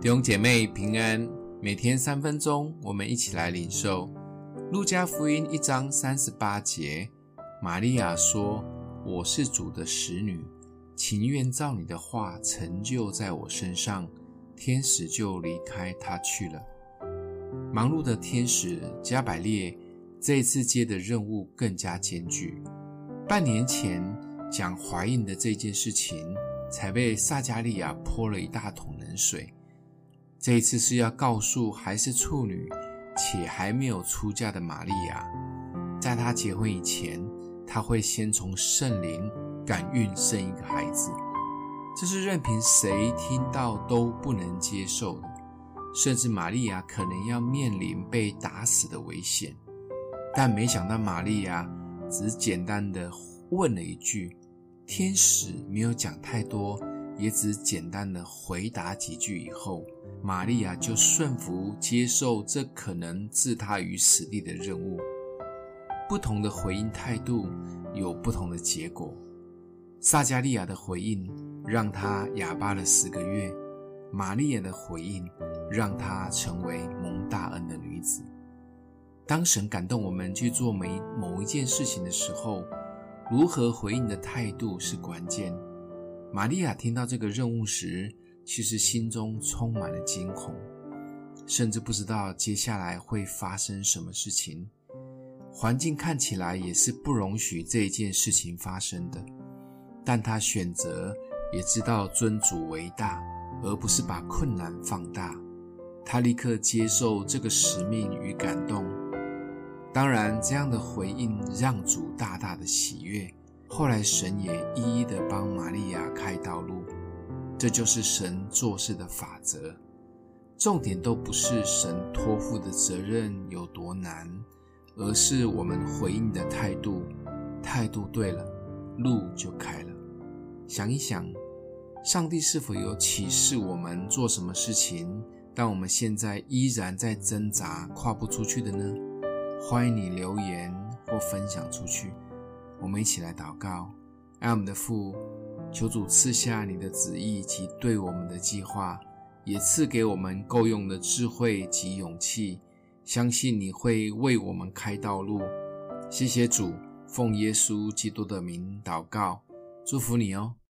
弟兄姐妹平安，每天三分钟，我们一起来领受路加福音一章三十八节。玛利亚说：“我是主的使女，情愿照你的话成就在我身上。”天使就离开她去了。忙碌的天使加百列这一次接的任务更加艰巨。半年前讲怀孕的这件事情，才被撒迦利亚泼了一大桶冷水。这一次是要告诉还是处女且还没有出嫁的玛利亚，在她结婚以前，她会先从圣灵感孕生一个孩子。这是任凭谁听到都不能接受的，甚至玛利亚可能要面临被打死的危险。但没想到玛利亚只简单的问了一句，天使没有讲太多。也只简单的回答几句以后，玛利亚就顺服接受这可能置她于死地的任务。不同的回应态度有不同的结果。撒迦利亚的回应让她哑巴了十个月，玛利亚的回应让她成为蒙大恩的女子。当神感动我们去做每某一件事情的时候，如何回应的态度是关键。玛利亚听到这个任务时，其实心中充满了惊恐，甚至不知道接下来会发生什么事情。环境看起来也是不容许这一件事情发生的，但她选择也知道尊主为大，而不是把困难放大。她立刻接受这个使命与感动。当然，这样的回应让主大大的喜悦。后来，神也一一的帮忙道路，这就是神做事的法则。重点都不是神托付的责任有多难，而是我们回应的态度。态度对了，路就开了。想一想，上帝是否有启示我们做什么事情，但我们现在依然在挣扎跨不出去的呢？欢迎你留言或分享出去。我们一起来祷告，爱我们的父，求主赐下你的旨意及对我们的计划，也赐给我们够用的智慧及勇气，相信你会为我们开道路。谢谢主，奉耶稣基督的名祷告，祝福你哦。